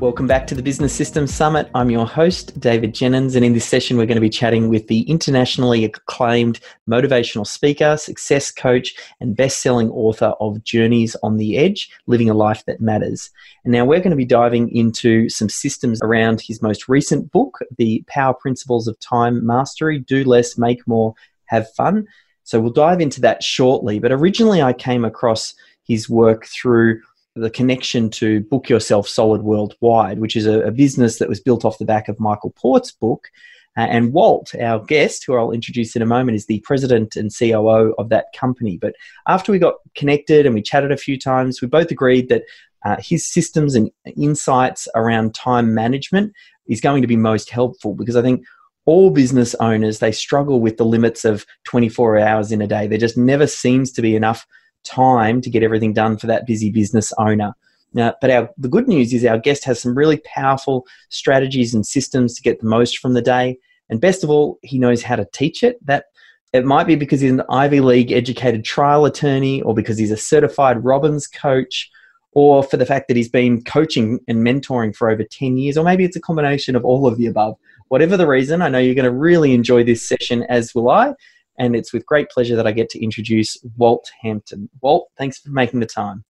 Welcome back to the Business Systems Summit. I'm your host, David Jenyns, and in this session, we're going to be chatting with the internationally acclaimed motivational speaker, success coach, and best selling author of Journeys on the Edge Living a Life That Matters. And now we're going to be diving into some systems around his most recent book, The Power Principles of Time Mastery Do Less, Make More, Have Fun. So we'll dive into that shortly. But originally, I came across his work through the connection to Book Yourself Solid Worldwide, which is a, a business that was built off the back of Michael Port's book. Uh, and Walt, our guest, who I'll introduce in a moment, is the president and COO of that company. But after we got connected and we chatted a few times, we both agreed that uh, his systems and insights around time management is going to be most helpful because I think all business owners they struggle with the limits of 24 hours in a day. There just never seems to be enough time to get everything done for that busy business owner. Now, but our, the good news is our guest has some really powerful strategies and systems to get the most from the day. And best of all, he knows how to teach it. That it might be because he's an Ivy League educated trial attorney, or because he's a certified Robbins coach, or for the fact that he's been coaching and mentoring for over 10 years, or maybe it's a combination of all of the above. Whatever the reason, I know you're going to really enjoy this session, as will I and it's with great pleasure that I get to introduce Walt Hampton. Walt, thanks for making the time.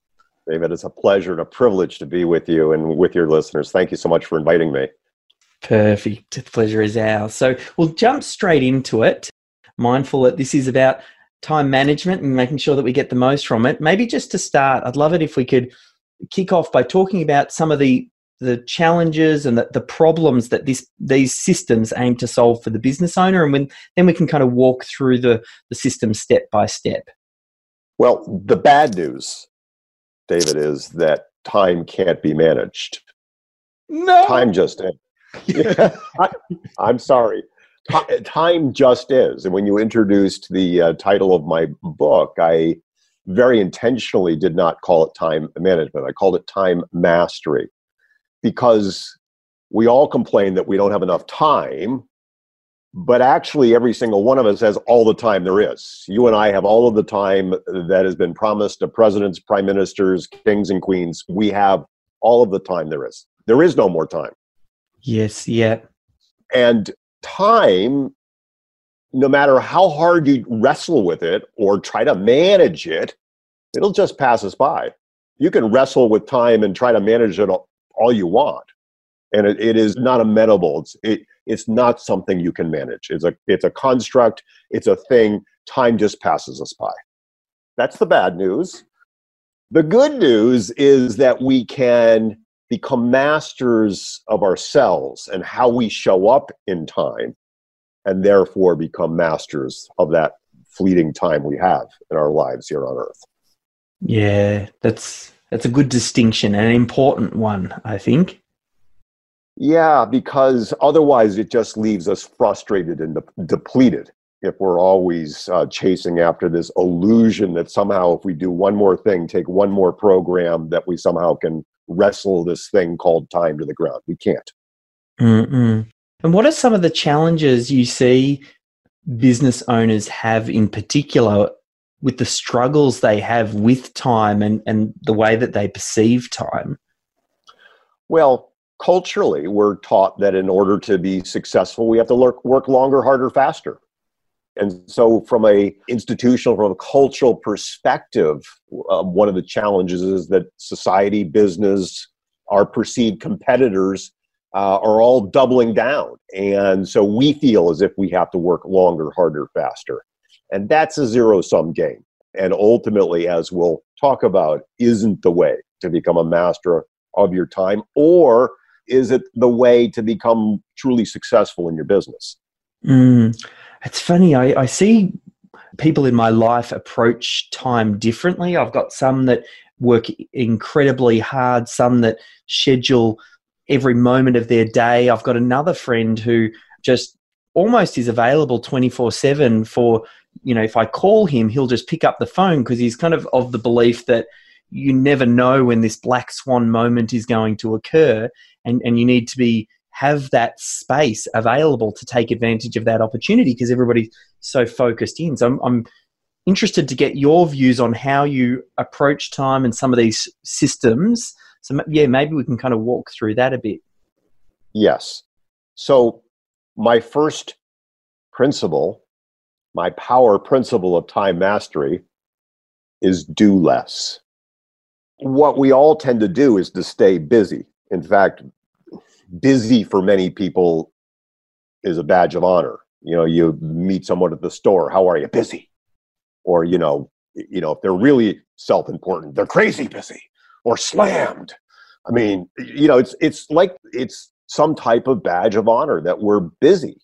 David, it's a pleasure and a privilege to be with you and with your listeners. Thank you so much for inviting me. Perfect. The pleasure is ours. So we'll jump straight into it, mindful that this is about time management and making sure that we get the most from it. Maybe just to start, I'd love it if we could kick off by talking about some of the the challenges and the, the problems that this these systems aim to solve for the business owner and when then we can kind of walk through the, the system step by step. Well the bad news david is that time can't be managed. No! Time just is. I, i'm sorry. Time just is. And when you introduced the uh, title of my book i very intentionally did not call it time management. I called it time mastery because we all complain that we don't have enough time but actually every single one of us has all the time there is. You and i have all of the time that has been promised to presidents prime ministers kings and queens. We have all of the time there is. There is no more time. Yes yeah. And time no matter how hard you wrestle with it or try to manage it it'll just pass us by. You can wrestle with time and try to manage it all you want. And it, it is not amenable. It's it, it's not something you can manage. It's a it's a construct. It's a thing. Time just passes us by. That's the bad news. The good news is that we can become masters of ourselves and how we show up in time and therefore become masters of that fleeting time we have in our lives here on earth. Yeah that's that's a good distinction and an important one, I think. Yeah, because otherwise it just leaves us frustrated and de- depleted if we're always uh, chasing after this illusion that somehow if we do one more thing, take one more program, that we somehow can wrestle this thing called time to the ground. We can't. Mm-mm. And what are some of the challenges you see business owners have in particular with the struggles they have with time and, and the way that they perceive time? Well, culturally, we're taught that in order to be successful, we have to work, work longer, harder, faster. And so, from a institutional, from a cultural perspective, uh, one of the challenges is that society, business, our perceived competitors uh, are all doubling down, and so we feel as if we have to work longer, harder, faster. And that's a zero sum game. And ultimately, as we'll talk about, isn't the way to become a master of your time, or is it the way to become truly successful in your business? Mm, it's funny. I, I see people in my life approach time differently. I've got some that work incredibly hard, some that schedule every moment of their day. I've got another friend who just almost is available 24 7 for you know if i call him he'll just pick up the phone because he's kind of of the belief that you never know when this black swan moment is going to occur and, and you need to be have that space available to take advantage of that opportunity because everybody's so focused in. So I'm, I'm interested to get your views on how you approach time and some of these systems. So yeah maybe we can kind of walk through that a bit. Yes. So my first principle my power principle of time mastery is do less what we all tend to do is to stay busy. In fact, busy for many people is a badge of honor. You know, you meet someone at the store, how are you? Busy. Or, you know, you know, if they're really self-important, they're crazy busy or slammed. I mean, you know, it's it's like it's some type of badge of honor that we're busy.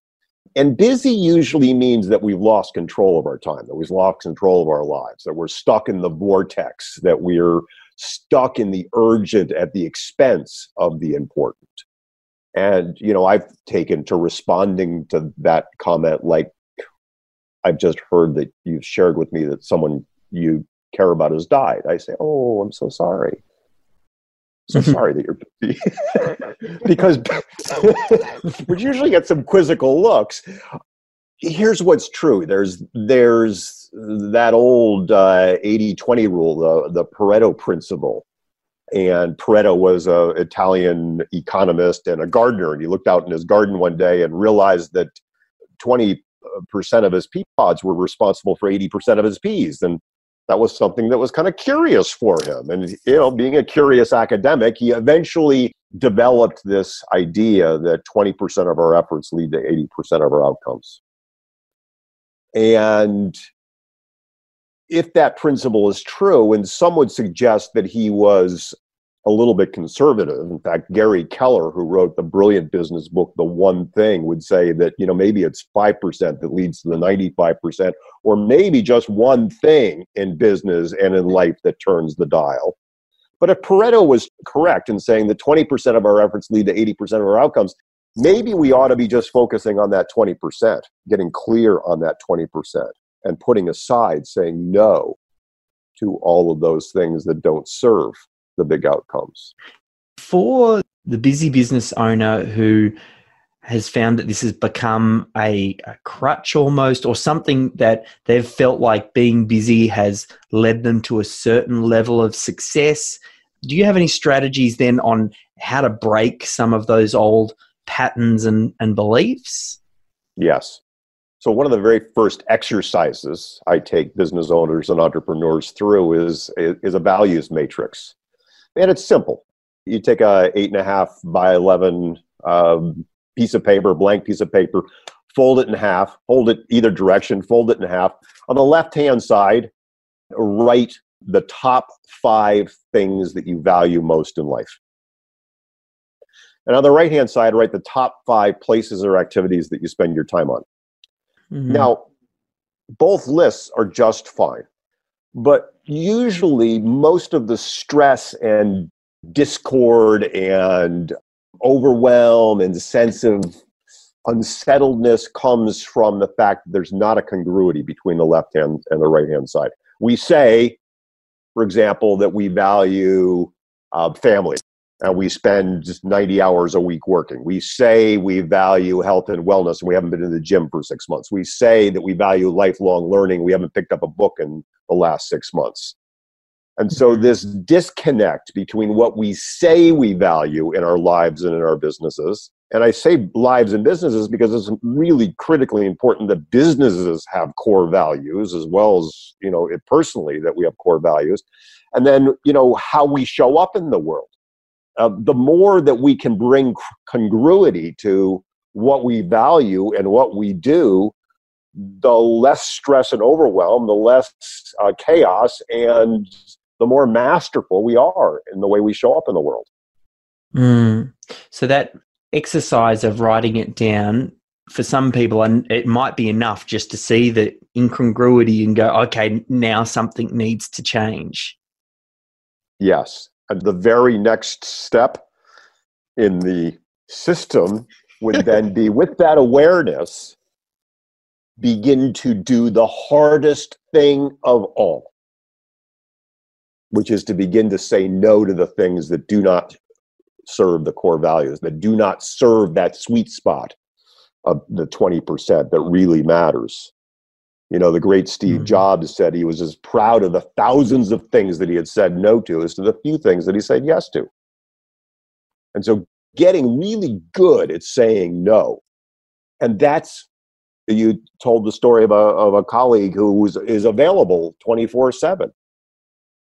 And busy usually means that we've lost control of our time, that we've lost control of our lives, that we're stuck in the vortex, that we're stuck in the urgent at the expense of the important. And, you know, I've taken to responding to that comment like I've just heard that you've shared with me that someone you care about has died. I say, Oh, I'm so sorry. So sorry that you're busy. because we usually get some quizzical looks. Here's what's true. There's there's that old uh, 80-20 rule the, the pareto principle. And pareto was an italian economist and a gardener and he looked out in his garden one day and realized that 20% of his pea pods were responsible for 80% of his peas. And that was something that was kind of curious for him and you know being a curious academic he eventually developed this idea that 20% of our efforts lead to 80% of our outcomes. And if that principle is true, and some would suggest that he was a little bit conservative. In fact, Gary Keller, who wrote the brilliant business book, The One Thing, would say that, you know, maybe it's 5% that leads to the 95%, or maybe just one thing in business and in life that turns the dial. But if Pareto was correct in saying that 20% of our efforts lead to 80% of our outcomes, maybe we ought to be just focusing on that 20%, getting clear on that 20%, and putting aside saying no to all of those things that don't serve the big outcomes. For the busy business owner who has found that this has become a, a, crutch almost, or something that they've felt like being busy has led them to a certain level of success. Do you have any strategies then on how to break some of those old patterns and, and beliefs? Yes. So, one of the very first exercises I take business owners and entrepreneurs through is, is a values matrix. And it's simple. You take a eight and a half by 11 um, piece of paper, blank piece of paper, fold it in half, hold it either direction, fold it in half. On the left hand side, write the top five things that you value most in life. And on the right hand side, write the top five places or activities that you spend your time on. Mm-hmm. Now, both lists are just fine. But usually, most of the stress and discord and overwhelm and sense of unsettledness comes from the fact that there's not a congruity between the left hand and the right hand side. We say, for example, that we value uh, family and we spend 90 hours a week working. We say we value health and wellness and we haven't been in the gym for six months. We say that we value lifelong learning. We haven't picked up a book in the last six months. And so, mm-hmm. this disconnect between what we say we value in our lives and in our businesses, and I say lives and businesses because it's really critically important that businesses have core values as well as, you know, it personally that we have core values. And then, you know, how we show up in the world uh, the more that we can bring congruity to what we value and what we do, the less stress and overwhelm, the less uh, chaos, and the more masterful we are in the way we show up in the world. Mm. So that exercise of writing it down for some people, and it might be enough just to see the incongruity and go, okay, now something needs to change. Yes, the very next step in the system would then be with that awareness, begin to do the hardest thing of all, which is to begin to say no to the things that do not serve the core values, that do not serve that sweet spot of the 20% that really matters. You know, the great Steve mm-hmm. Jobs said he was as proud of the thousands of things that he had said no to as to the few things that he said yes to. And so getting really good at saying no. And that's, you told the story of a, of a colleague who was, is available 24 7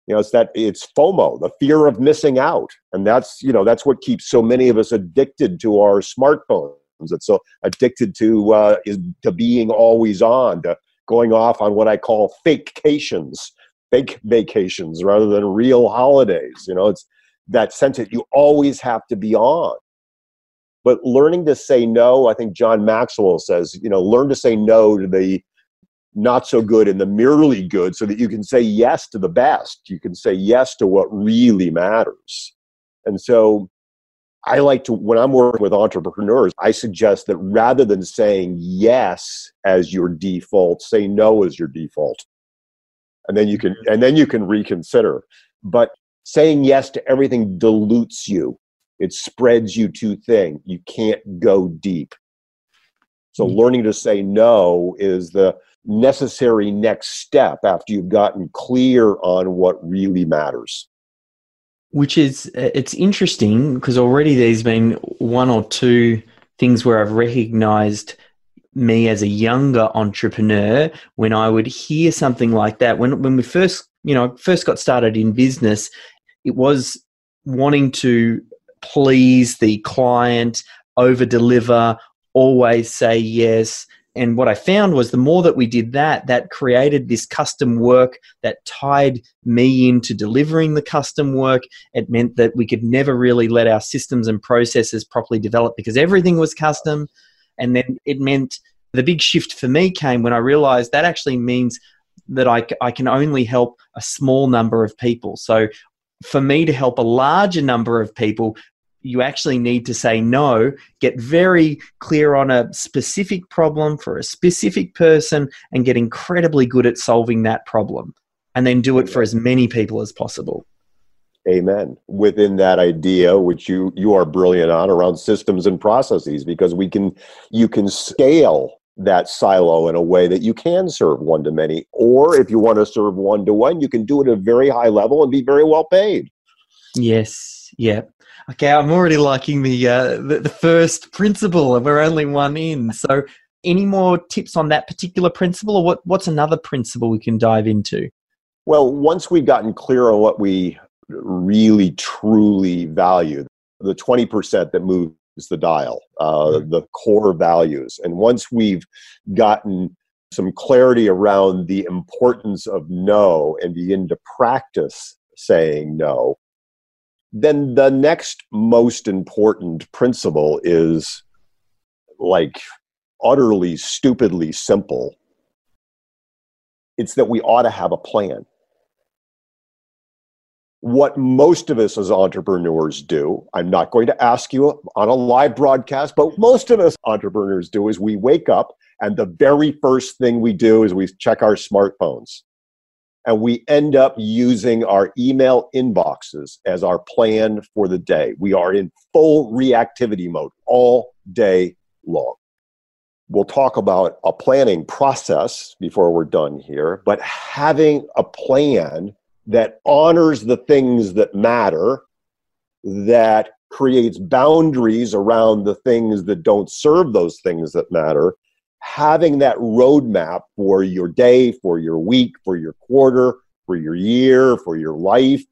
you know it's that it's fomo the fear of missing out and that's you know that's what keeps so many of us addicted to our smartphones it's so addicted to uh, is to being always on to going off on what i call fakecations fake vacations rather than real holidays you know it's that sense that you always have to be on but learning to say no i think john maxwell says you know learn to say no to the not so good and the merely good so that you can say yes to the best. You can say yes to what really matters. And so I like to, when I'm working with entrepreneurs, I suggest that rather than saying yes as your default, say no as your default. And then you can, mm-hmm. and then you can reconsider. But saying yes to everything dilutes you. It spreads you too thin. You can't go deep. So mm-hmm. learning to say no is the necessary next step after you've gotten clear on what really matters which is uh, it's interesting because already there's been one or two things where I've recognized me as a younger entrepreneur when I would hear something like that. When when we first you know first got started in business it was wanting to please the client over deliver always say yes and what I found was the more that we did that, that created this custom work that tied me into delivering the custom work. It meant that we could never really let our systems and processes properly develop because everything was custom. And then it meant the big shift for me came when I realized that actually means that I, I can only help a small number of people. So for me to help a larger number of people you actually need to say no, get very clear on a specific problem for a specific person, and get incredibly good at solving that problem. And then do it for as many people as possible. Amen. Within that idea, which you you are brilliant on around systems and processes, because we can you can scale that silo in a way that you can serve one to many, or if you want to serve one to one, you can do it at a very high level and be very well paid. Yes. Yeah. Okay, I'm already liking the, uh, the, the first principle, and we're only one in. So, any more tips on that particular principle, or what, what's another principle we can dive into? Well, once we've gotten clear on what we really truly value, the 20% that moves the dial, uh, mm-hmm. the core values, and once we've gotten some clarity around the importance of no and begin to practice saying no, then the next most important principle is like utterly stupidly simple. It's that we ought to have a plan. What most of us as entrepreneurs do i'm not going to ask you on a live broadcast but most of us entrepreneurs do is we wake up and the very first thing we do is we check our smartphones and we end up using our email inboxes as our plan for the day. We are in full reactivity mode all day long. We'll talk about a planning process before we're done here, but having a plan that honors the things that matter, that creates boundaries around the things that don't serve those things that matter, having that roadmap for your day, for your week, for your quarter, for your year, for your life,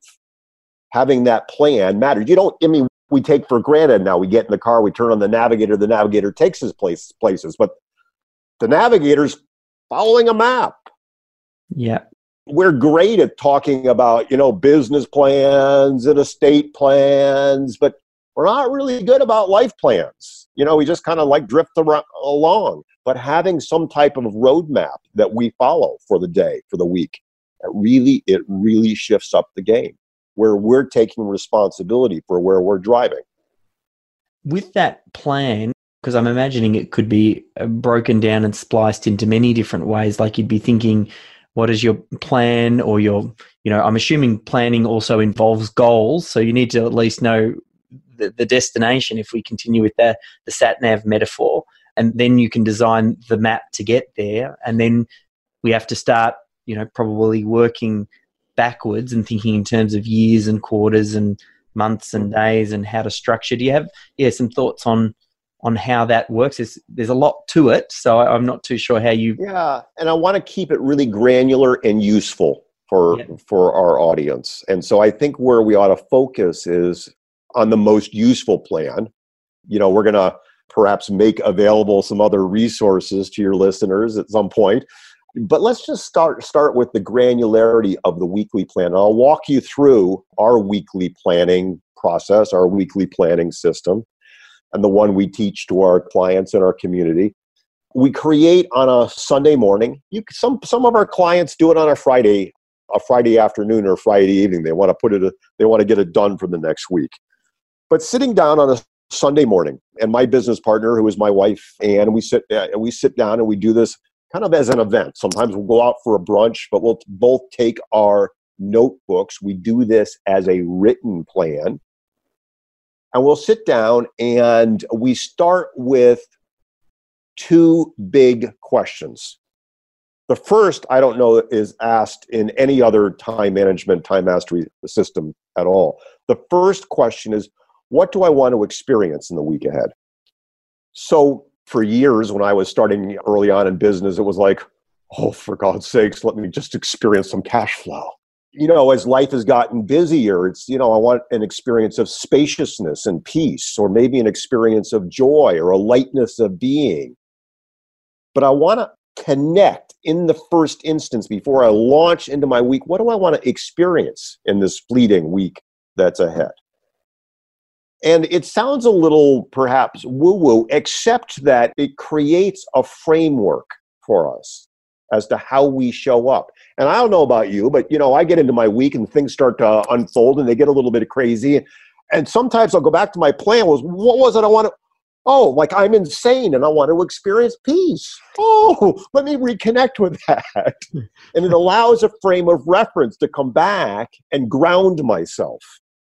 having that plan matters. You don't, I mean, we take for granted now. We get in the car, we turn on the navigator, the navigator takes us place, places, but the navigator's following a map. Yeah. We're great at talking about, you know, business plans and estate plans, but we're not really good about life plans. You know, we just kind of like drift around, along. But having some type of roadmap that we follow for the day, for the week, it really, it really shifts up the game where we're taking responsibility for where we're driving. With that plan, because I'm imagining it could be uh, broken down and spliced into many different ways. Like you'd be thinking, what is your plan or your, you know, I'm assuming planning also involves goals. So you need to at least know the, the destination if we continue with the, the sat nav metaphor. And then you can design the map to get there. And then we have to start, you know, probably working backwards and thinking in terms of years and quarters and months and days and how to structure. Do you have yeah some thoughts on on how that works? There's there's a lot to it, so I'm not too sure how you. Yeah, and I want to keep it really granular and useful for yeah. for our audience. And so I think where we ought to focus is on the most useful plan. You know, we're going to perhaps make available some other resources to your listeners at some point but let's just start start with the granularity of the weekly plan. I'll walk you through our weekly planning process, our weekly planning system, and the one we teach to our clients in our community. We create on a Sunday morning. You, some some of our clients do it on a Friday, a Friday afternoon or Friday evening. They want to put it. They want to get it done for the next week. But sitting down on a Sunday morning, and my business partner, who is my wife, and we sit uh, we sit down and we do this kind of as an event. Sometimes we'll go out for a brunch, but we'll both take our notebooks. We do this as a written plan. And we'll sit down and we start with two big questions. The first, I don't know, is asked in any other time management, time mastery system at all. The first question is, what do I want to experience in the week ahead? So for years when I was starting early on in business, it was like, oh, for God's sakes, let me just experience some cash flow. You know, as life has gotten busier, it's, you know, I want an experience of spaciousness and peace, or maybe an experience of joy or a lightness of being. But I want to connect in the first instance before I launch into my week. What do I want to experience in this fleeting week that's ahead? And it sounds a little perhaps woo woo, except that it creates a framework for us as to how we show up. And I don't know about you, but you know, I get into my week and things start to unfold and they get a little bit crazy. And sometimes I'll go back to my plan was what was it I want to oh, like I'm insane and I want to experience peace. Oh, let me reconnect with that. and it allows a frame of reference to come back and ground myself.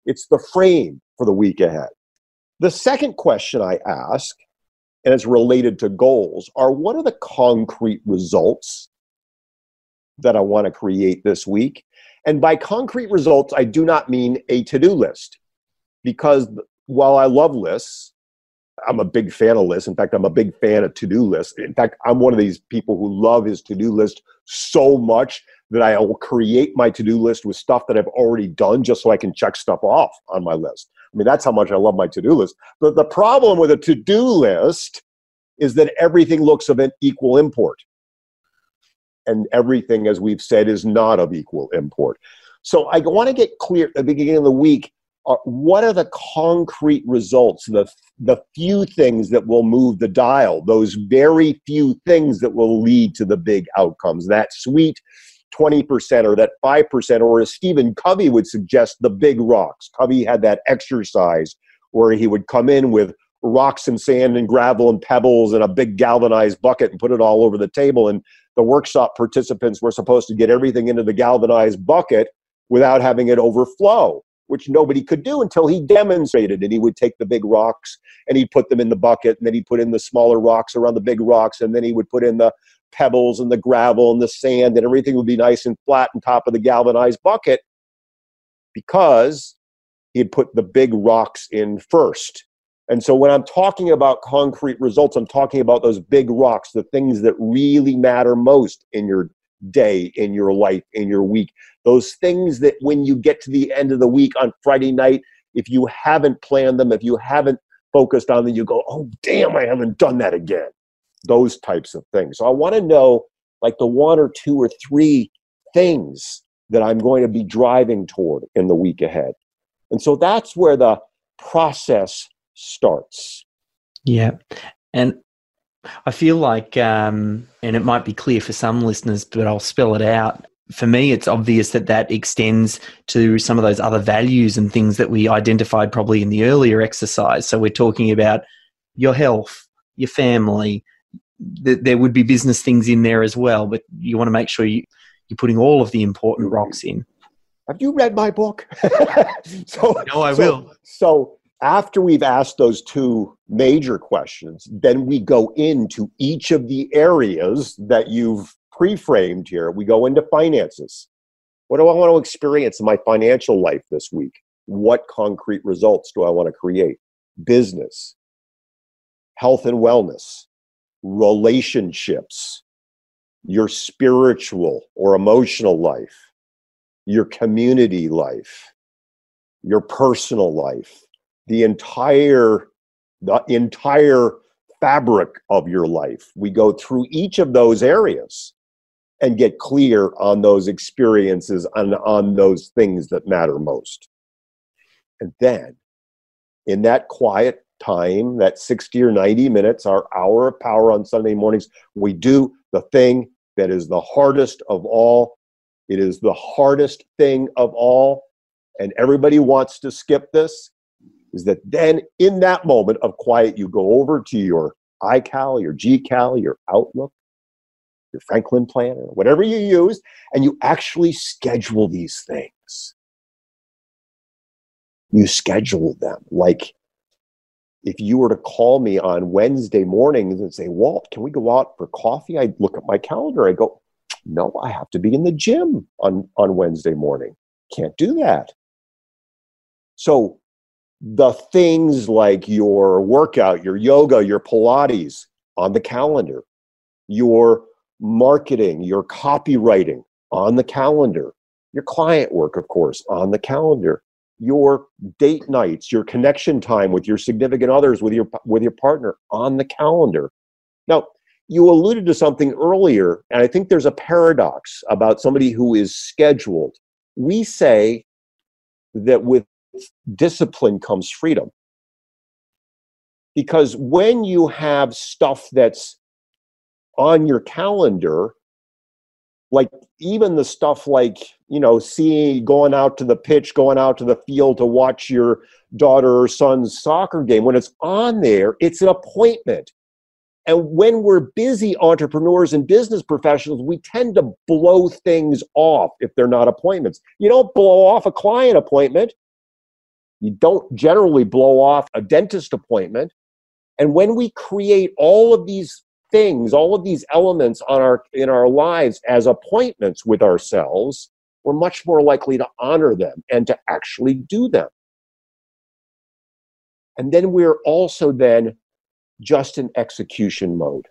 It's the frame for the week ahead. The second question I ask, and it's related to goals, are what are the concrete results that I want to create this week? And by concrete results, I do not mean a to do list, because while I love lists, I'm a big fan of lists. In fact, I'm a big fan of to do lists. In fact, I'm one of these people who love his to do list so much that I will create my to do list with stuff that I've already done just so I can check stuff off on my list. I mean, that's how much I love my to do list. But the problem with a to do list is that everything looks of an equal import. And everything, as we've said, is not of equal import. So I want to get clear at the beginning of the week uh, what are the concrete results, the, the few things that will move the dial, those very few things that will lead to the big outcomes, that sweet 20% or that 5%, or as Stephen Covey would suggest, the big rocks. Covey had that exercise where he would come in with rocks and sand and gravel and pebbles and a big galvanized bucket and put it all over the table. And the workshop participants were supposed to get everything into the galvanized bucket without having it overflow, which nobody could do until he demonstrated. And he would take the big rocks and he'd put them in the bucket, and then he'd put in the smaller rocks around the big rocks, and then he would put in the pebbles and the gravel and the sand and everything would be nice and flat on top of the galvanized bucket because he had put the big rocks in first. And so when I'm talking about concrete results, I'm talking about those big rocks, the things that really matter most in your day, in your life, in your week. Those things that when you get to the end of the week on Friday night, if you haven't planned them, if you haven't focused on them, you go, oh, damn, I haven't done that again those types of things. So I want to know like the one or two or three things that I'm going to be driving toward in the week ahead. And so that's where the process starts. Yeah. And I feel like, um, and it might be clear for some listeners, but I'll spell it out. For me, it's obvious that that extends to some of those other values and things that we identified probably in the earlier exercise. So we're talking about your health, your family. Th- there would be business things in there as well, but you want to make sure you, you're putting all of the important mm-hmm. rocks in. Have you read my book? so, No, I so- will. So after we've asked those two major questions, then we go into each of the areas that you've pre-framed here. We go into finances. What do I want to experience in my financial life this week? What concrete results do I want to create? Business, health and wellness, relationships, your spiritual or emotional life, your community life, your personal life, the entire the entire fabric of your life. We go through each of those areas and get clear on those experiences and on those things that matter most. And then in that quiet time, that 60 or 90 minutes, our hour of power on Sunday mornings, we do the thing that is the hardest of all. It is the hardest thing of all. And everybody wants to skip this. Is that then in that moment of quiet, you go over to your iCal, your GCal, your Outlook, your Franklin Planner, whatever you use, and you actually schedule these things. You schedule them like if you were to call me on Wednesday mornings and say, Walt, can we go out for coffee? I look at my calendar. I go, no, I have to be in the gym on, on Wednesday morning. Can't do that. So the things like your workout, your yoga, your Pilates on the calendar, your marketing, your copywriting on the calendar, your client work, of course, on the calendar, your date nights, your connection time with your significant others, with your with your partner on the calendar. Now, you alluded to something earlier, and I think there's a paradox about somebody who is scheduled. We say that with discipline comes freedom. Because when you have stuff that's on your calendar, like even the stuff like, you know, seeing going out to the pitch, going out to the field to watch your daughter or son's soccer game, when it's on there, it's an appointment. And when we're busy entrepreneurs and business professionals, we tend to blow things off if they're not appointments. You don't blow off a client appointment. You don't generally blow off a dentist appointment. And when we create all of these things, all of these elements on our in our lives as appointments with ourselves, we're much more likely to honor them and to actually do them. And then we're also then just in execution mode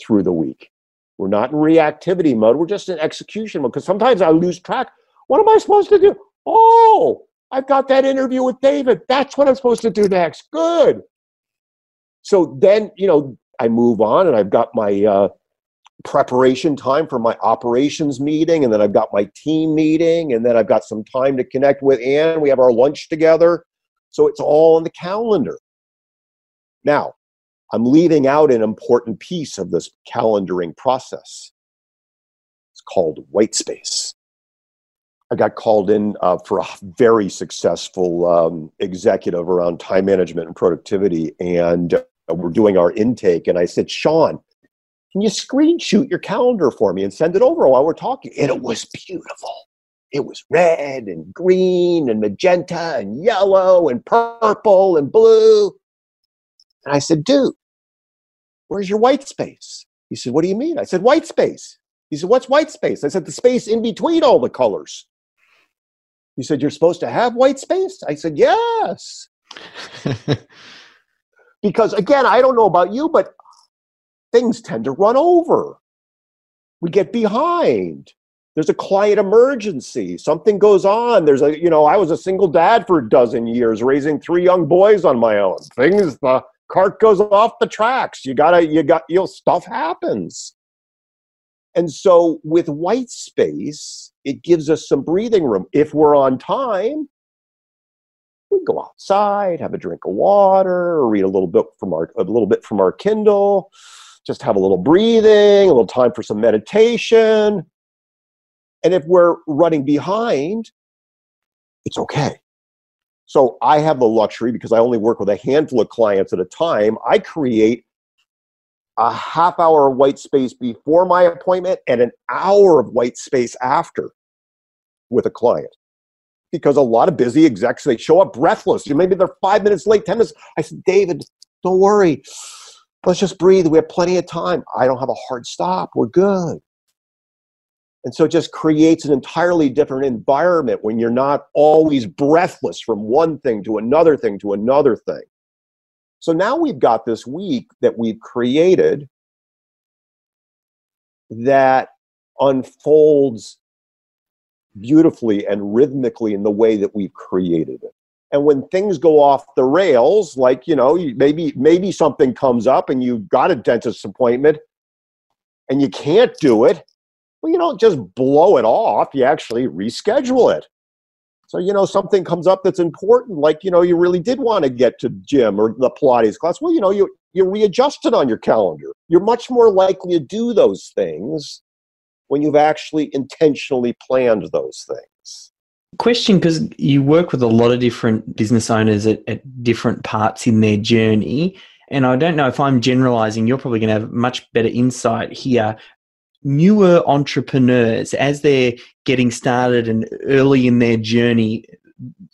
through the week. We're not in reactivity mode, we're just in execution mode because sometimes I lose track. What am I supposed to do? Oh, I've got that interview with David. That's what I'm supposed to do next. Good. So then, you know, I move on and I've got my uh, preparation time for my operations meeting, and then I've got my team meeting, and then I've got some time to connect with Ann. We have our lunch together. So it's all on the calendar. Now, I'm leaving out an important piece of this calendaring process. It's called white space. I got called in uh, for a very successful um, executive around time management and productivity, and Uh, we're doing our intake. And I said, Sean, can you screen shoot your calendar for me and send it over while we're talking? And it was beautiful. It was red and green and magenta and yellow and purple and blue. And I said, dude, where's your white space? He said, what do you mean? I said, white space. He said, what's white space? I said, the space in between all the colors. He said, You're supposed to have white space? I said, Yes. because again, I don't know about you, but things tend to run over. We get behind. There's a client emergency. Something goes on. There's a, you know, I was a single dad for a dozen years, raising three young boys on my own. Things, the cart goes off the tracks. You gotta, you got, you know, stuff happens. And so with white space, it gives us some breathing room. If we're on time, we go outside, have a drink of water, read a little bit from our a little bit from our Kindle, just have a little breathing, a little time for some meditation. And if we're running behind, it's okay. So I have the luxury because I only work with a handful of clients at a time. I create a half hour of white space before my appointment and an hour of white space after with a client. Because a lot of busy execs, they show up breathless. You Maybe they're five minutes late, 10 minutes. I said, David, don't worry. Let's just breathe. We have plenty of time. I don't have a hard stop. We're good. And so it just creates an entirely different environment when you're not always breathless from one thing to another thing to another thing. So now we've got this week that we've created that unfolds beautifully and rhythmically in the way that we've created it. And when things go off the rails, like, you know, maybe maybe something comes up and you've got a dentist appointment and you can't do it, well, you don't just blow it off, you actually reschedule it. So, you know, something comes up that's important, like, you know, you really did want to get to gym or the Pilates class. Well, you know, you, you readjust it on your calendar. You're much more likely to do those things when you've actually intentionally planned those things. Question because you work with a lot of different business owners at, at different parts in their journey. And I don't know if I'm generalizing, you're probably going to have much better insight here newer entrepreneurs as they're getting started and early in their journey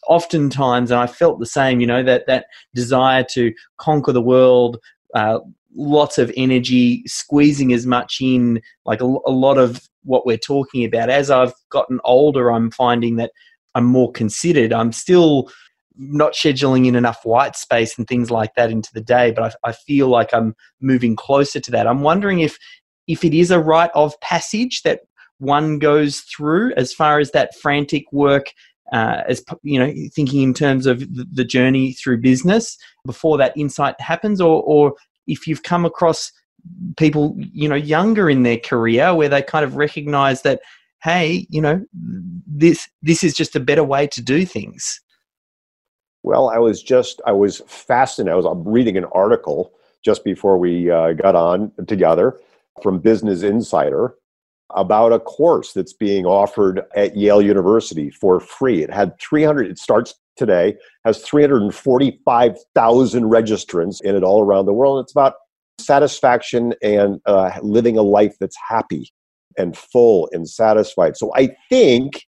oftentimes and i felt the same you know that that desire to conquer the world uh, lots of energy squeezing as much in like a, a lot of what we're talking about as i've gotten older i'm finding that i'm more considered i'm still not scheduling in enough white space and things like that into the day, but I, I, feel like I'm moving closer to that. I'm wondering if if it is a rite of passage that one goes through as far as that frantic work uh, as you know thinking in terms of the journey through business before that insight happens or or if you've come across people you know younger in their career where they kind of recognize that hey you know this this is just a better way to do things. Well i was just i was fascinated. I was reading an article just before we uh, got on together from Business Insider about a course that's being offered at Yale University for free. It had 300, it starts today, has 345,000 registrants in it all around the world. It's about satisfaction and uh, living a life that's happy and full and satisfied. So I think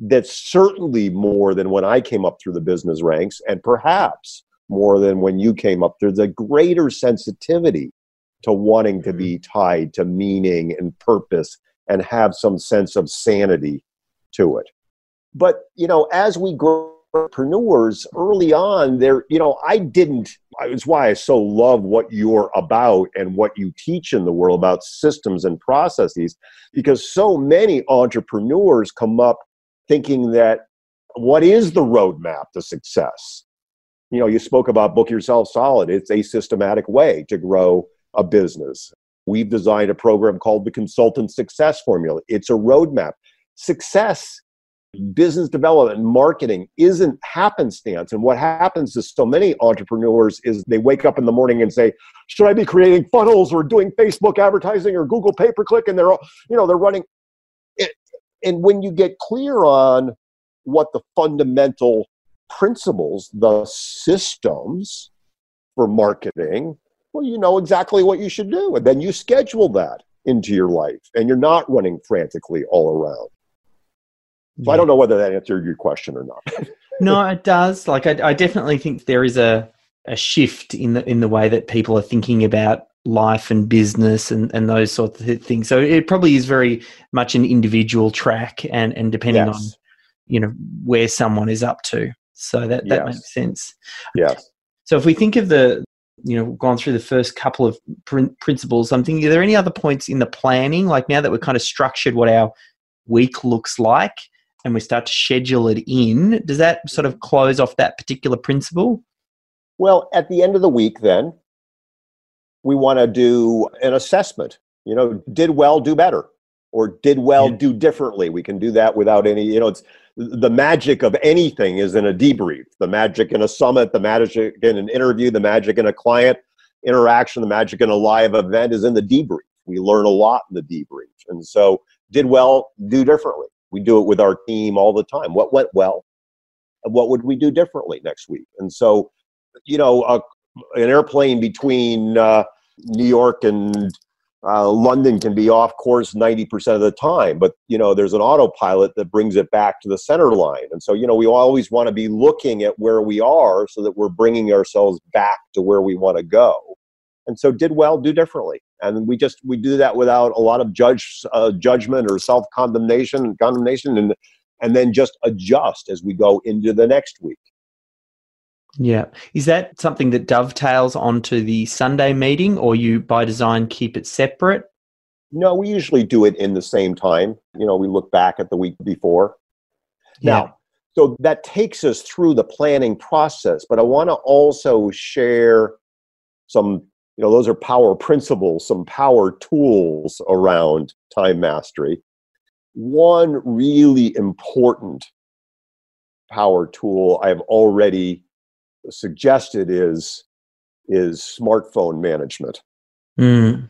that's certainly more than when I came up through the business ranks, and perhaps more than when you came up. There's a greater sensitivity to wanting to be mm-hmm. tied to meaning and purpose and have some sense of sanity to it. But, you know, as we grow entrepreneurs early on there you know i didn't it's why i so love what you're about and what you teach in the world about systems and processes because so many entrepreneurs come up thinking that what is the roadmap to success you know you spoke about book yourself solid it's a systematic way to grow a business. We've designed a program called the Consultant Success Formula. It's a roadmap. Success, business development, marketing isn't happenstance. And what happens to so many entrepreneurs is they wake up in the morning and say, "Should I be creating funnels or doing Facebook advertising or Google pay per click?" And they're, all, you know, they're running. It, and when you get clear on what the fundamental principles, the systems for marketing, well, you know exactly what you should do. And then you schedule that into your life and you're not running frantically all around. So yeah. I don't know whether that answered your question or not. no, it does. Like I, I definitely think there is a, a shift in the in the way that people are thinking about life and business and, and those sorts of things. So it probably is very much an individual track and, and depending yes. on you know where someone is up to. So that, that yes. makes sense. Yes. So if we think of the you know gone through the first couple of pr- principles. I'm thinking are there any other points in the planning like now that we're kind of structured what our week looks like and we start to schedule it in does that sort of close off that particular principle? Well at the end of the week then we want to do an assessment you know did well do better or did well yeah. do differently? We can do that without any you know it's the magic of anything is in a debrief. The magic in a summit the magic in an interview the magic in a client interaction the magic in a live event is in the debrief. We learn a lot in the debrief. And so did well do differently. We do it with our team all the time. What went well? And what would we do differently next week? And so you know a, an airplane between uh, New York and uh, London can be off course 90% of the time, but you know, there's an autopilot that brings it back to the center line. And so, you know, we always want to be looking at where we are so that we're bringing ourselves back to where we want to go. And so did well, do differently. And we just, we do that without a lot of judge, uh, judgment or self-condemnation, condemnation, and, and then just adjust as we go into the next week. Yeah. Is that something that dovetails onto the Sunday meeting or you by design keep it separate? No, we usually do it in the same time. You know, we look back at the week before. Yeah. Now, so that takes us through the planning process, but I want to also share some, you know, those are power principles, some power tools around time mastery. One really important power tool I've already suggested is is smartphone management. Mm.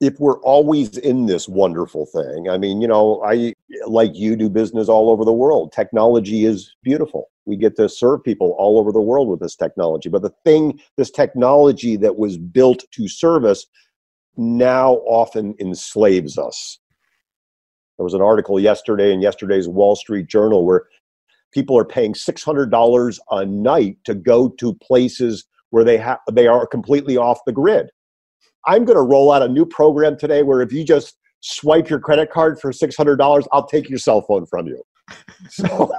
If we're always in this wonderful thing, I mean, you know, I like you do business all over the world. Technology is beautiful. We get to serve people all over the world with this technology. But the thing, this technology that was built to serve us now often enslaves us. There was an article yesterday in yesterday's Wall Street Journal where people are paying $600 a night to go to places where they have they are completely off the grid. I'm going to roll out a new program today where if you just swipe your credit card for $600, I'll take your cell phone from you. So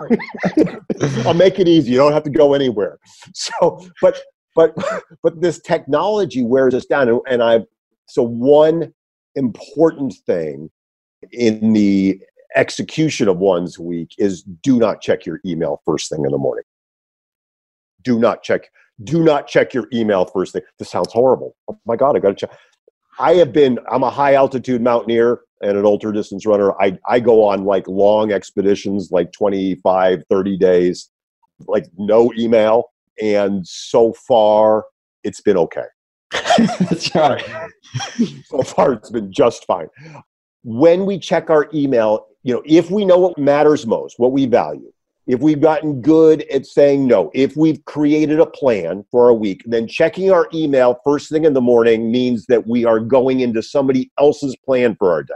I'll make it easy. You don't have to go anywhere. So, but but but this technology wears us down, and, and I. So one important thing in the execution of one's week is do not check your email first thing in the morning. Do not check. Do not check your email first thing. This sounds horrible. Oh my God, I got to check. I have been, I'm a high altitude mountaineer and an ultra distance runner. I, I go on like long expeditions, like 25, 30 days, like no email. And so far, it's been okay. That's right. so far, it's been just fine. When we check our email, you know, if we know what matters most, what we value, if we've gotten good at saying no, if we've created a plan for a week, then checking our email first thing in the morning means that we are going into somebody else's plan for our day.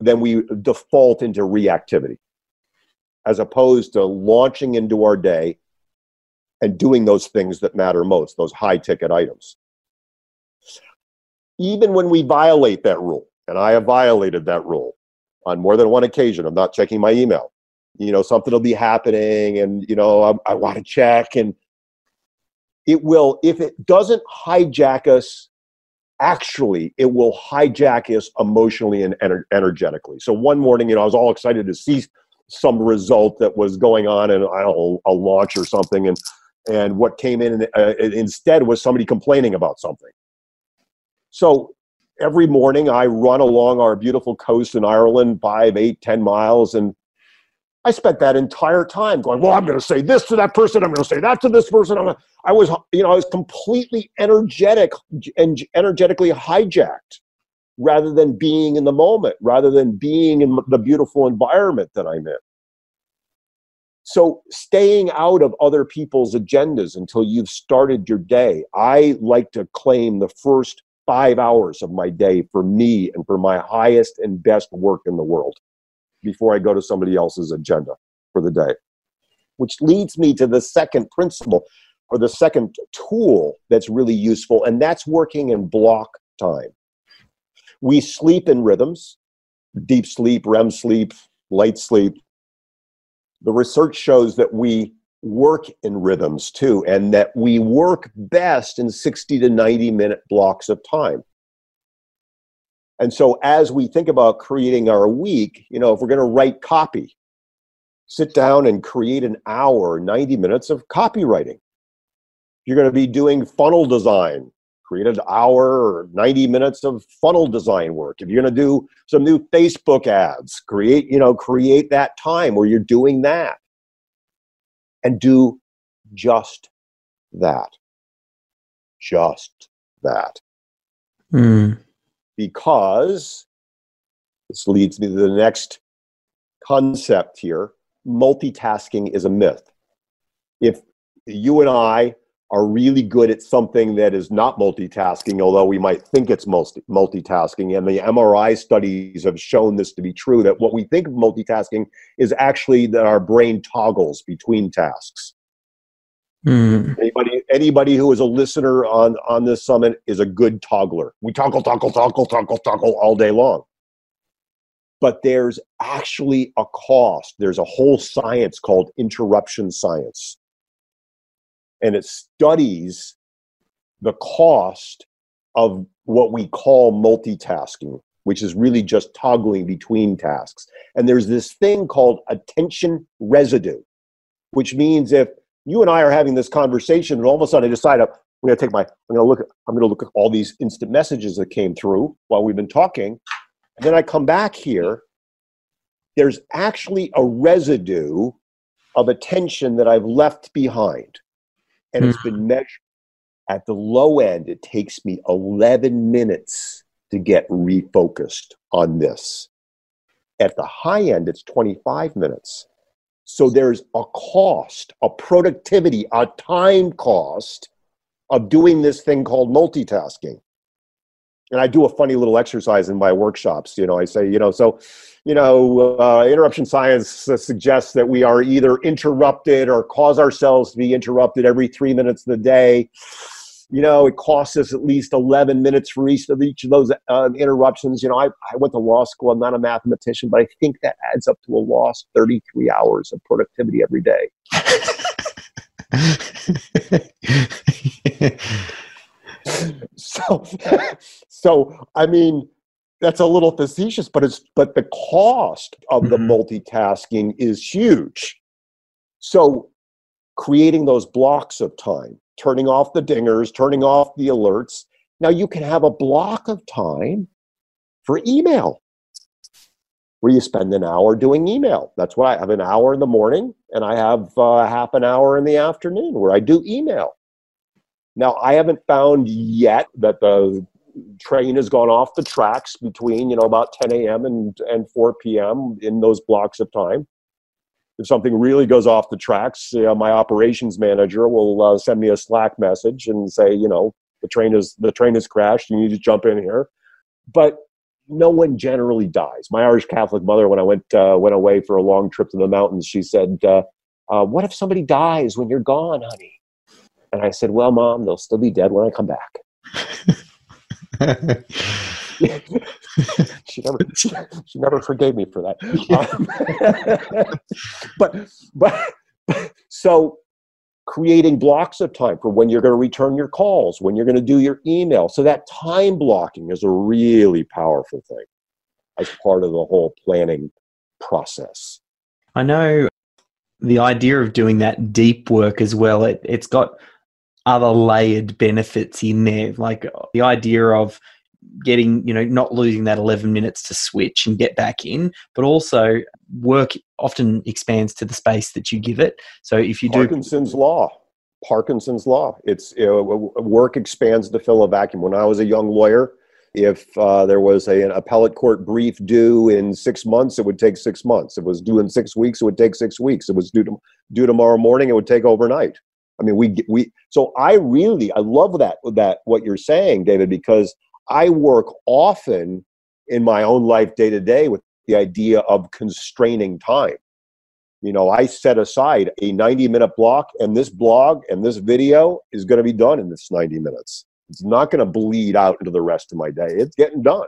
Then we default into reactivity as opposed to launching into our day and doing those things that matter most, those high ticket items. Even when we violate that rule, and I have violated that rule, on more than one occasion. I'm not checking my email. You know, something will be happening, and you know, I, I want to check, and it will. If it doesn't hijack us, actually, it will hijack us emotionally and ener- energetically. So one morning, you know, I was all excited to see some result that was going on, and I know, a launch or something, and and what came in uh, instead was somebody complaining about something. So every morning I run along our beautiful coast in Ireland, five, eight, ten miles, and I spent that entire time going, well, I'm going to say this to that person. I'm going to say that to this person. I'm I was, you know, I was completely energetic and energetically hijacked rather than being in the moment, rather than being in the beautiful environment that I'm in. So, staying out of other people's agendas until you've started your day, I like to claim the first five hours of my day for me and for my highest and best work in the world before I go to somebody else's agenda for the day. Which leads me to the second principle or the second tool that's really useful, and that's working in block time. We sleep in rhythms deep sleep, REM sleep, light sleep. The research shows that we work in rhythms too, and that we work best in 60 to 90 minute blocks of time. And so, as we think about creating our week, you know, if we're going to write copy, sit down and create an hour, 90 minutes of copywriting. If you're going to be doing funnel design, create an hour or 90 minutes of funnel design work. If you're going to do some new Facebook ads, create, you know, create that time where you're doing that and do just that. Just that. Mm. Because this leads me to the next concept here multitasking is a myth. If you and I are really good at something that is not multitasking, although we might think it's multi- multitasking. And the MRI studies have shown this to be true that what we think of multitasking is actually that our brain toggles between tasks. Mm. Anybody, anybody who is a listener on, on this summit is a good toggler. We toggle, toggle, toggle, toggle, toggle all day long. But there's actually a cost. There's a whole science called interruption science and it studies the cost of what we call multitasking, which is really just toggling between tasks. And there's this thing called attention residue, which means if you and I are having this conversation and all of a sudden I decide I'm going to take my I'm going to look at, I'm going to look at all these instant messages that came through while we've been talking, and then I come back here. There's actually a residue of attention that I've left behind and it's hmm. been measured. At the low end, it takes me 11 minutes to get refocused on this. At the high end, it's 25 minutes. So there's a cost, a productivity, a time cost of doing this thing called multitasking and I do a funny little exercise in my workshops. You know, I say, you know, so, you know, uh, interruption science suggests that we are either interrupted or cause ourselves to be interrupted every three minutes of the day. You know, it costs us at least 11 minutes for each of each of those uh, interruptions. You know, I, I went to law school. I'm not a mathematician, but I think that adds up to a lost 33 hours of productivity every day. so so i mean that's a little facetious but it's but the cost of the mm-hmm. multitasking is huge. So creating those blocks of time turning off the dingers turning off the alerts. Now you can have a block of time for email where you spend an hour doing email. That's why i have an hour in the morning and i have uh, half an hour in the afternoon where i do email now, I haven't found yet that the train has gone off the tracks between, you know, about 10 a.m. and, and 4 p.m. in those blocks of time. If something really goes off the tracks, my operations manager will uh, send me a Slack message and say, you know, the train is the train has crashed. You need to jump in here. But no one generally dies. My Irish Catholic mother, when I went uh, went away for a long trip to the mountains, she said, uh, uh "What if somebody dies when you're gone, honey?" And I said, Well, mom, they'll still be dead when I come back. she never she, she, never forgave me for that. Um, but, but but so creating blocks of time for when you're going to return your calls, when you're going to do your email. So that time blocking is a really powerful thing as part of the whole planning process. I know the idea of doing that deep work as well. It, it's got other layered benefits in there, like the idea of getting, you know, not losing that 11 minutes to switch and get back in, but also work often expands to the space that you give it. So if you Parkinson's do. Parkinson's law. Parkinson's law. It's you know, work expands to fill a vacuum. When I was a young lawyer, if uh, there was a, an appellate court brief due in six months, it would take six months. If it was due in six weeks, it would take six weeks. If it was due to, due tomorrow morning, it would take overnight. I mean, we we so I really I love that that what you're saying, David, because I work often in my own life day to day with the idea of constraining time. You know, I set aside a 90 minute block, and this blog and this video is going to be done in this 90 minutes. It's not going to bleed out into the rest of my day. It's getting done.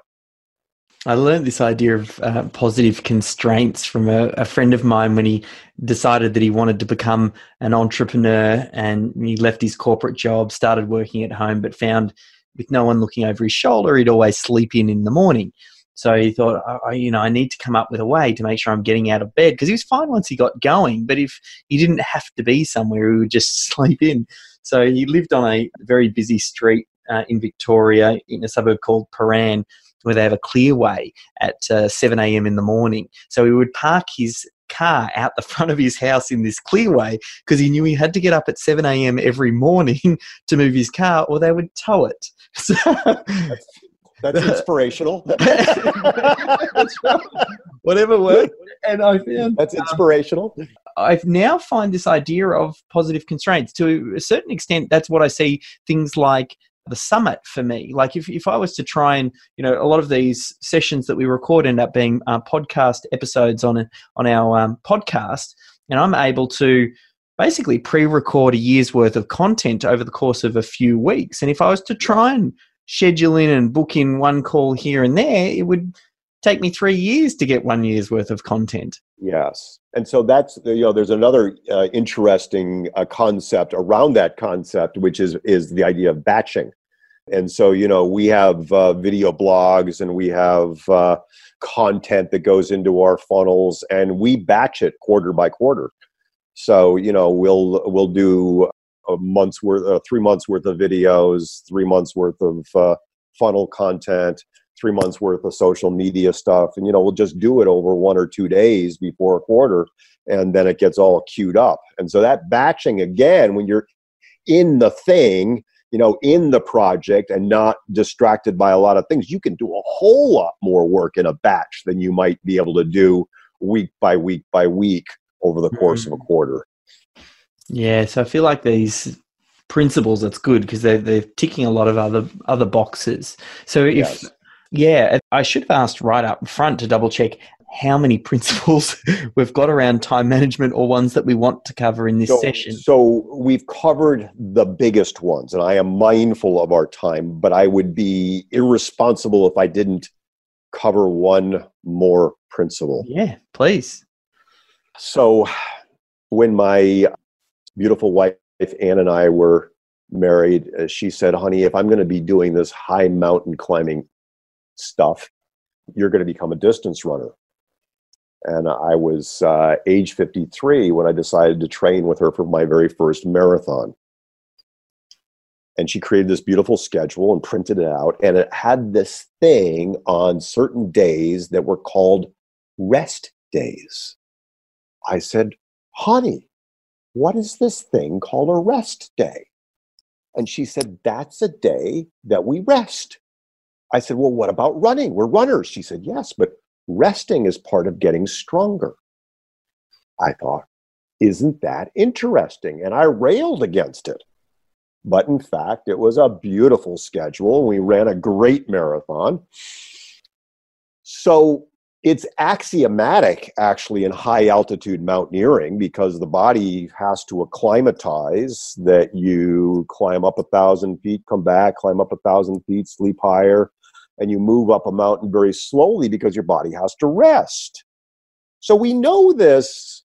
I learned this idea of uh, positive constraints from a, a, friend of mine when he decided that he wanted to become an entrepreneur and he left his corporate job, started working at home, but found with no one looking over his shoulder, he'd always sleep in in the morning. So he thought, oh, you know, I need to come up with a way to make sure I'm getting out of bed because he was fine once he got going. But if he didn't have to be somewhere, he would just sleep in. So he lived on a very busy street uh, in Victoria in a suburb called Prahran where they have a clearway at uh, 7 a.m. in the morning. So he would park his car out the front of his house in this clearway because he knew he had to get up at 7 a.m. every morning to move his car or they would tow it. So, that's, that's inspirational. that's right. Whatever worked. And I found that's inspirational. I've now find this idea of positive constraints to a certain extent. That's what I see things like the summit for me. Like if, if I was to try and, you know, a lot of these sessions that we record end up being uh, podcast episodes on, a, on our um, podcast, and I'm able to basically pre-record a year's worth of content over the course of a few weeks. And if I was to try and schedule in and book in one call here and there, it would take me three years to get one year's worth of content. Yes, and so that's you know there's another uh, interesting uh, concept around that concept, which is is the idea of batching. And so you know we have uh, video blogs and we have uh, content that goes into our funnels, and we batch it quarter by quarter. So you know we'll we'll do a month's worth, uh, three months worth of videos, three months worth of uh, funnel content, three months worth of social media stuff and you know we'll just do it over one or two days before a quarter and then it gets all queued up and so that batching again when you're in the thing you know in the project and not distracted by a lot of things you can do a whole lot more work in a batch than you might be able to do week by week by week over the course mm-hmm. of a mm. quarter yeah so i feel like these principles that's good because they're, they're ticking a lot of other other boxes so if yes. Yeah, I should have asked right up front to double check how many principles we've got around time management or ones that we want to cover in this so, session. So we've covered the biggest ones, and I am mindful of our time, but I would be irresponsible if I didn't cover one more principle. Yeah, please. So when my beautiful wife Ann and I were married, uh, she said, honey, if I'm going to be doing this high mountain climbing stuff, you're going to become a distance runner. And I was uh, age 53 when I decided to train with her for my very first marathon. And she created this beautiful schedule and printed it out. And it had this thing on certain days that were called rest days. I said, Honey, what is this thing called a rest day? And she said, That's a day that we rest. I said, Well, what about running? We're runners. She said, Yes, but resting is part of getting stronger. I thought, Isn't that interesting? And I railed against it. But in fact, it was a beautiful schedule. We ran a great marathon. So it's axiomatic actually in high altitude mountaineering because the body has to acclimatize that you climb up a thousand feet come back climb up a thousand feet sleep higher and you move up a mountain very slowly because your body has to rest. So we know this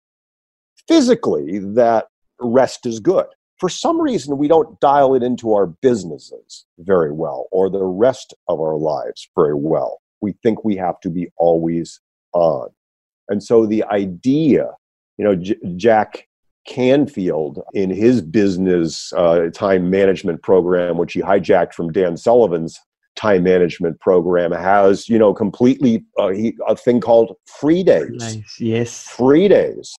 physically that rest is good. For some reason, we don't dial it into our businesses very well or the rest of our lives very well. We think we have to be always on. And so the idea, you know, J- Jack Canfield in his business uh, time management program, which he hijacked from Dan Sullivan's time management program has you know completely uh, he, a thing called free days nice. yes free days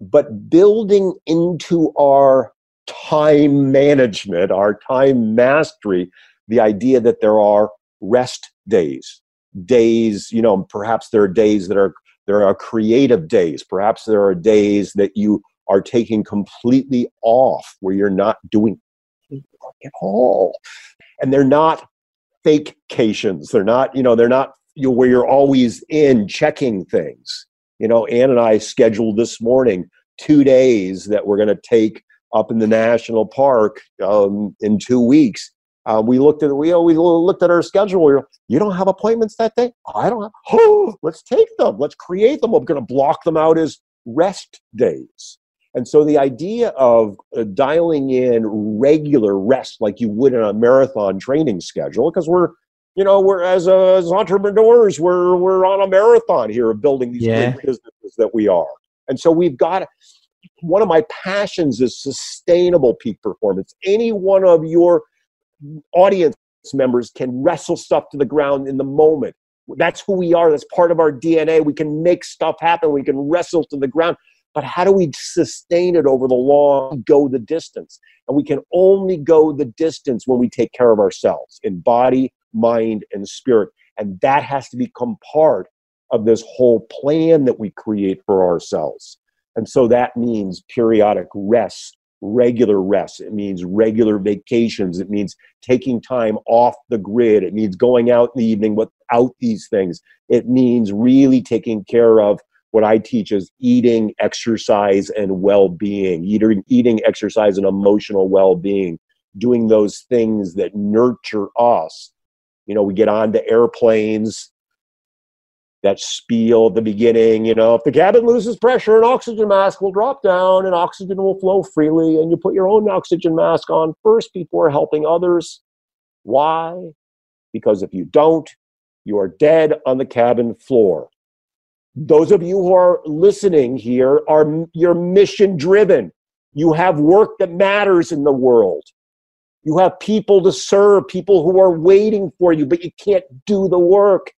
but building into our time management our time mastery the idea that there are rest days days you know perhaps there are days that are there are creative days perhaps there are days that you are taking completely off where you're not doing at all and they're not fake fakecations. They're not, you know, they're not you know, where you're always in checking things. You know, Ann and I scheduled this morning two days that we're going to take up in the national park um, in two weeks. Uh, we looked at we, we looked at our schedule. We were, you don't have appointments that day. I don't have. Oh, let's take them. Let's create them. We're going to block them out as rest days. And so the idea of uh, dialing in regular rest like you would in a marathon training schedule, because we're, you know, we're as, uh, as entrepreneurs, we're, we're on a marathon here of building these yeah. great businesses that we are. And so we've got, one of my passions is sustainable peak performance. Any one of your audience members can wrestle stuff to the ground in the moment. That's who we are. That's part of our DNA. We can make stuff happen. We can wrestle to the ground but how do we sustain it over the long go the distance and we can only go the distance when we take care of ourselves in body mind and spirit and that has to become part of this whole plan that we create for ourselves And so that means periodic rest, regular rest. It means regular vacations. It means taking time off the grid. It means going out in the evening without these things. It means really taking care of what I teach is eating, exercise, and well being, eating, eating, exercise, and emotional well being, doing those things that nurture us. You know, we get onto airplanes, that spiel at the beginning, you know, if the cabin loses pressure, an oxygen mask will drop down and oxygen will flow freely, and you put your own oxygen mask on first before helping others. Why? Because if you don't, you are dead on the cabin floor. Those of you who are listening here are you're mission driven. You have work that matters in the world. You have people to serve, people who are waiting for you, but you can't do the work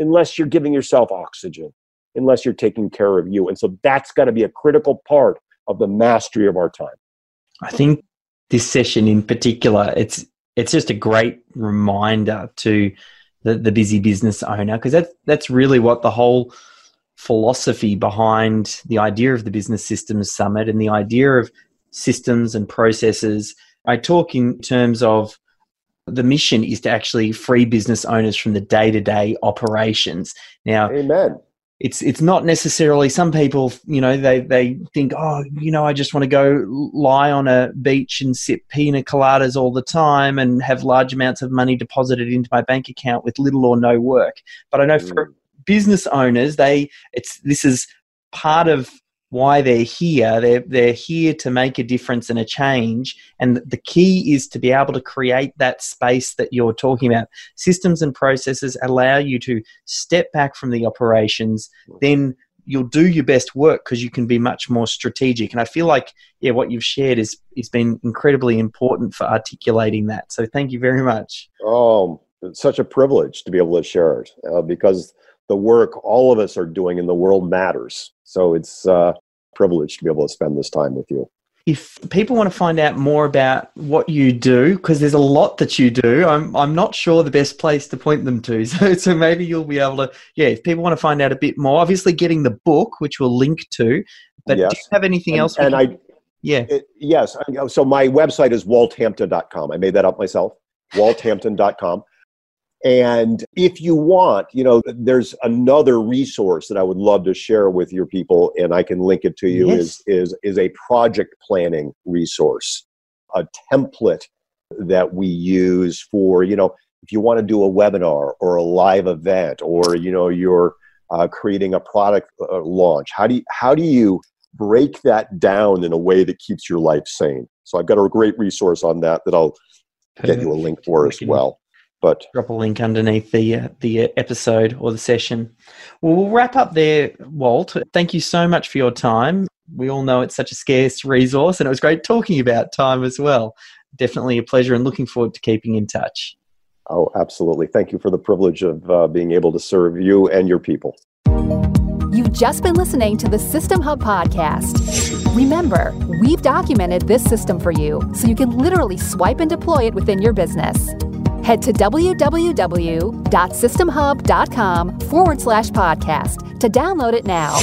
unless you're giving yourself oxygen, unless you're taking care of you. And so that's got to be a critical part of the mastery of our time. I think this session in particular, it's it's just a great reminder to the, the busy business owner because that's that's really what the whole philosophy behind the idea of the business systems summit and the idea of systems and processes. I talk in terms of the mission is to actually free business owners from the day-to-day operations. Now, Amen. It's it's not necessarily some people, you know, they they think, oh, you know, I just want to go lie on a beach and sip pina coladas all the time and have large amounts of money deposited into my bank account with little or no work. But I know for mm. business owners, they it's this is part of why they're here. They're, they're here to make a difference and a change. And the key is to be able to create that space that you're talking about. Systems and processes allow you to step back from the operations, then you'll do your best work because you can be much more strategic. And I feel like, yeah, what you've shared is, has been incredibly important for articulating that. So thank you very much. Oh, it's such a privilege to be able to share it uh, because the work all of us are doing in the world matters. So it's a uh, privilege to be able to spend this time with you. If people want to find out more about what you do, because there's a lot that you do, I'm I'm not sure the best place to point them to. So so maybe you'll be able to yeah. If people want to find out a bit more, obviously getting the book, which we'll link to. But yes. do you have anything and, else? And I yeah it, yes. So my website is walthampton.com. I made that up myself. walthampton.com. And if you want, you know, there's another resource that I would love to share with your people, and I can link it to you. Yes. Is is is a project planning resource, a template that we use for you know if you want to do a webinar or a live event or you know you're uh, creating a product uh, launch. How do you how do you break that down in a way that keeps your life sane? So I've got a great resource on that that I'll get you a link for as well. But drop a link underneath the uh, the uh, episode or the session. Well, we'll wrap up there, Walt. Thank you so much for your time. We all know it's such a scarce resource, and it was great talking about time as well. Definitely a pleasure, and looking forward to keeping in touch. Oh, absolutely. Thank you for the privilege of uh, being able to serve you and your people. You've just been listening to the System Hub podcast. Remember, we've documented this system for you so you can literally swipe and deploy it within your business. Head to www.systemhub.com forward slash podcast to download it now.